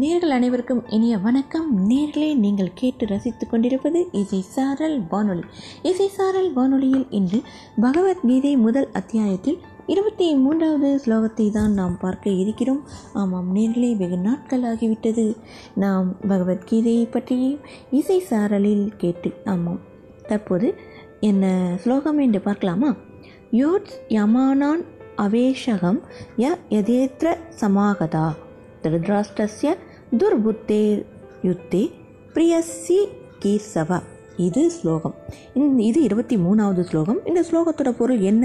நேர்கள் அனைவருக்கும் இனிய வணக்கம். நேர்களே நீங்கள் கேட்டு ரசித்துக் கொண்டிருப்பது இசை சாரல் வானொலி. இசை சாரல் வானொலியில் இன்று பகவத்கீதை முதல் அத்தியாயத்தில் இருபத்தி மூன்றாவது ஸ்லோகத்தை தான் நாம் பார்க்க இருக்கிறோம். ஆமாம் நேர்களே வெகு நாட்கள் ஆகிவிட்டது. நாம் பகவத்கீதையை பற்றியும் இசை சாரலில் கேட்டு ஆமாம் தற்போது என்ன ஸ்லோகம் என்று பார்க்கலாமா? யோட்ஸ் யமானான் அவேஷகம் ய யதேத்ர சமாகதா. திருதராஷ்டிரஸ்ய துர்புத்தேர் யுத்தே பிரியசி கீர்சவ இது ஸ்லோகம் இது இருபத்தி மூணாவது ஸ்லோகம் இந்த ஸ்லோகத்தோட பொருள் என்ன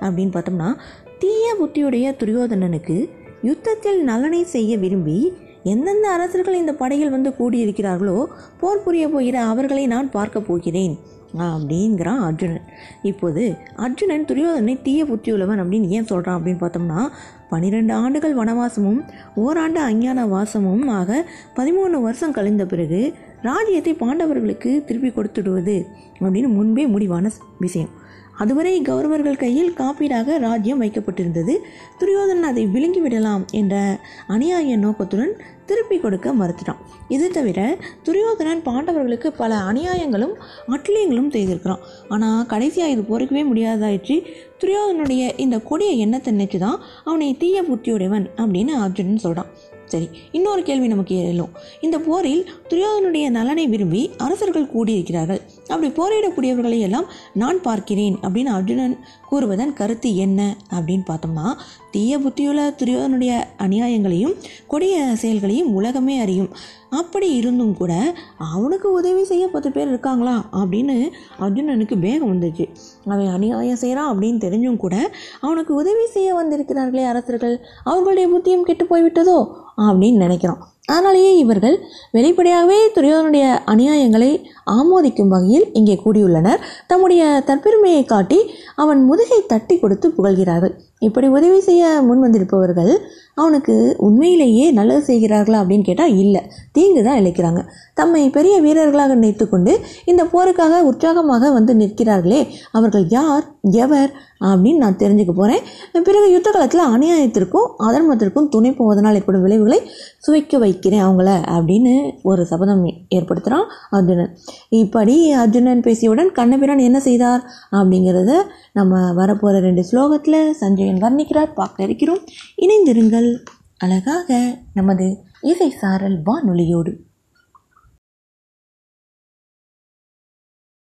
அப்படின்னு பார்த்தோம்னா தீய புத்தியுடைய துரியோதனனுக்கு யுத்தத்தில் நலனை செய்ய விரும்பி எந்தெந்த அரசர்கள் இந்த படையில் வந்து கூடியிருக்கிறார்களோ போர் புரிய போகிற அவர்களை நான் பார்க்க போகிறேன் அப்படிங்கிறான் அர்ஜுனன். இப்போது அர்ஜுனன் துரியோதனை தீய புத்தியுள்ளவன் அப்படின்னு ஏன் சொல்கிறான் அப்படின்னு பார்த்தோம்னா பன்னிரெண்டு ஆண்டுகள் வனவாசமும் ஓராண்டு அஞ்ஞான வாசமும் ஆக பதிமூணு வருஷம் கழிந்த பிறகு ராஜ்யத்தை பாண்டவர்களுக்கு திருப்பி கொடுத்துடுவது அப்படின்னு முன்பே முடிவான விஷயம். அதுவரை கௌரவர்கள் கையில் காப்பீடாக ராஜ்யம் வைக்கப்பட்டிருந்தது. துரியோதனன் அதை விழுங்கி விடலாம் என்ற அநியாய நோக்கத்துடன் திருப்பி கொடுக்க மறுத்துட்டான். இது தவிர துரியோதனன் பாண்டவர்களுக்கு பல அநியாயங்களும் அட்லியங்களும் செய்திருக்கிறான். ஆனால் கடைசியாக இது பொறுக்கவே முடியாதாயிற்று. துரியோதனுடைய இந்த கொடிய எண்ணத்தை நினைச்சு தான் அவனை தீய புத்தியுடையவன் அப்படின்னு அர்ஜுனன் சொல்கிறான் சரி இன்னொரு கேள்வி நமக்கு எழும் இந்த போரில் துரியோதனுடைய நலனை விரும்பி அரசர்கள் கூடியிருக்கிறார்கள். அப்படி போரிடக்கூடியவர்களை எல்லாம் நான் பார்க்கிறேன் அப்படின்னு அர்ஜுனன் கூறுவதன் கருத்து என்ன அப்படின்னு பார்த்தோம்னா தீய புத்தியுள்ள துரியோதனுடைய அநியாயங்களையும் கொடிய செயல்களையும் உலகமே அறியும். அப்படி இருந்தும் கூட அவனுக்கு உதவி செய்ய பத்து பேர் இருக்காங்களா அப்படின்னு அர்ஜுனனுக்கு வேகம் வந்துச்சு. அவன் அநியாயம் செய்கிறான் அப்படின்னு தெரிஞ்சும் கூட அவனுக்கு உதவி செய்ய வந்திருக்கிறார்களே அரசர்கள். அவர்களுடைய புத்தியும் கெட்டு போய்விட்டதோ? அப்படின்னு நினைக்கிறோம். அதனாலேயே இவர்கள் வெளிப்படையாகவே துரியோதனுடைய அநியாயங்களை ஆமோதிக்கும் வகையில் இங்கே கூடியுள்ளனர். தம்முடைய தற்பெருமையை காட்டி அவன் முதுகை தட்டி கொடுத்து புகழ்கிறார்கள். இப்படி உதவி செய்ய முன் வந்திருப்பவர்கள் அவனுக்கு உண்மையிலேயே நல்லது செய்கிறார்களா அப்படின்னு கேட்டால் இல்லை தீங்கு தான் இழைக்கிறாங்க தம்மை பெரிய வீரர்களாக நினைத்து கொண்டு இந்த போருக்காக உற்சாகமாக வந்து நிற்கிறார்களே அவர்கள் யார் எவர் அப்படின்னு நான் தெரிஞ்சுக்க போகிறேன் பிறகு யுத்த காலத்தில் அநியாயத்திற்கும் அதர்மத்திற்கும் துணை போவதனால் ஏற்படும் விளைவுகளை சுவைக்க வைக்கிறேன் அவங்கள அப்படின்னு ஒரு சபதம் ஏற்படுத்துகிறான் அர்ஜுனன். இப்படி அர்ஜுனன் பேசியவுடன் கண்ணபிரான் என்ன செய்தார் அப்படிங்கிறத நம்ம வரப்போகிற ரெண்டு ஸ்லோகத்தில் சஞ்சயன் வர்ணிக்கிறார். பார்க்க இருக்கிறோம். இணைந்திருங்கள். அழகாக நமது இசை சாரல் வானொலியோடு.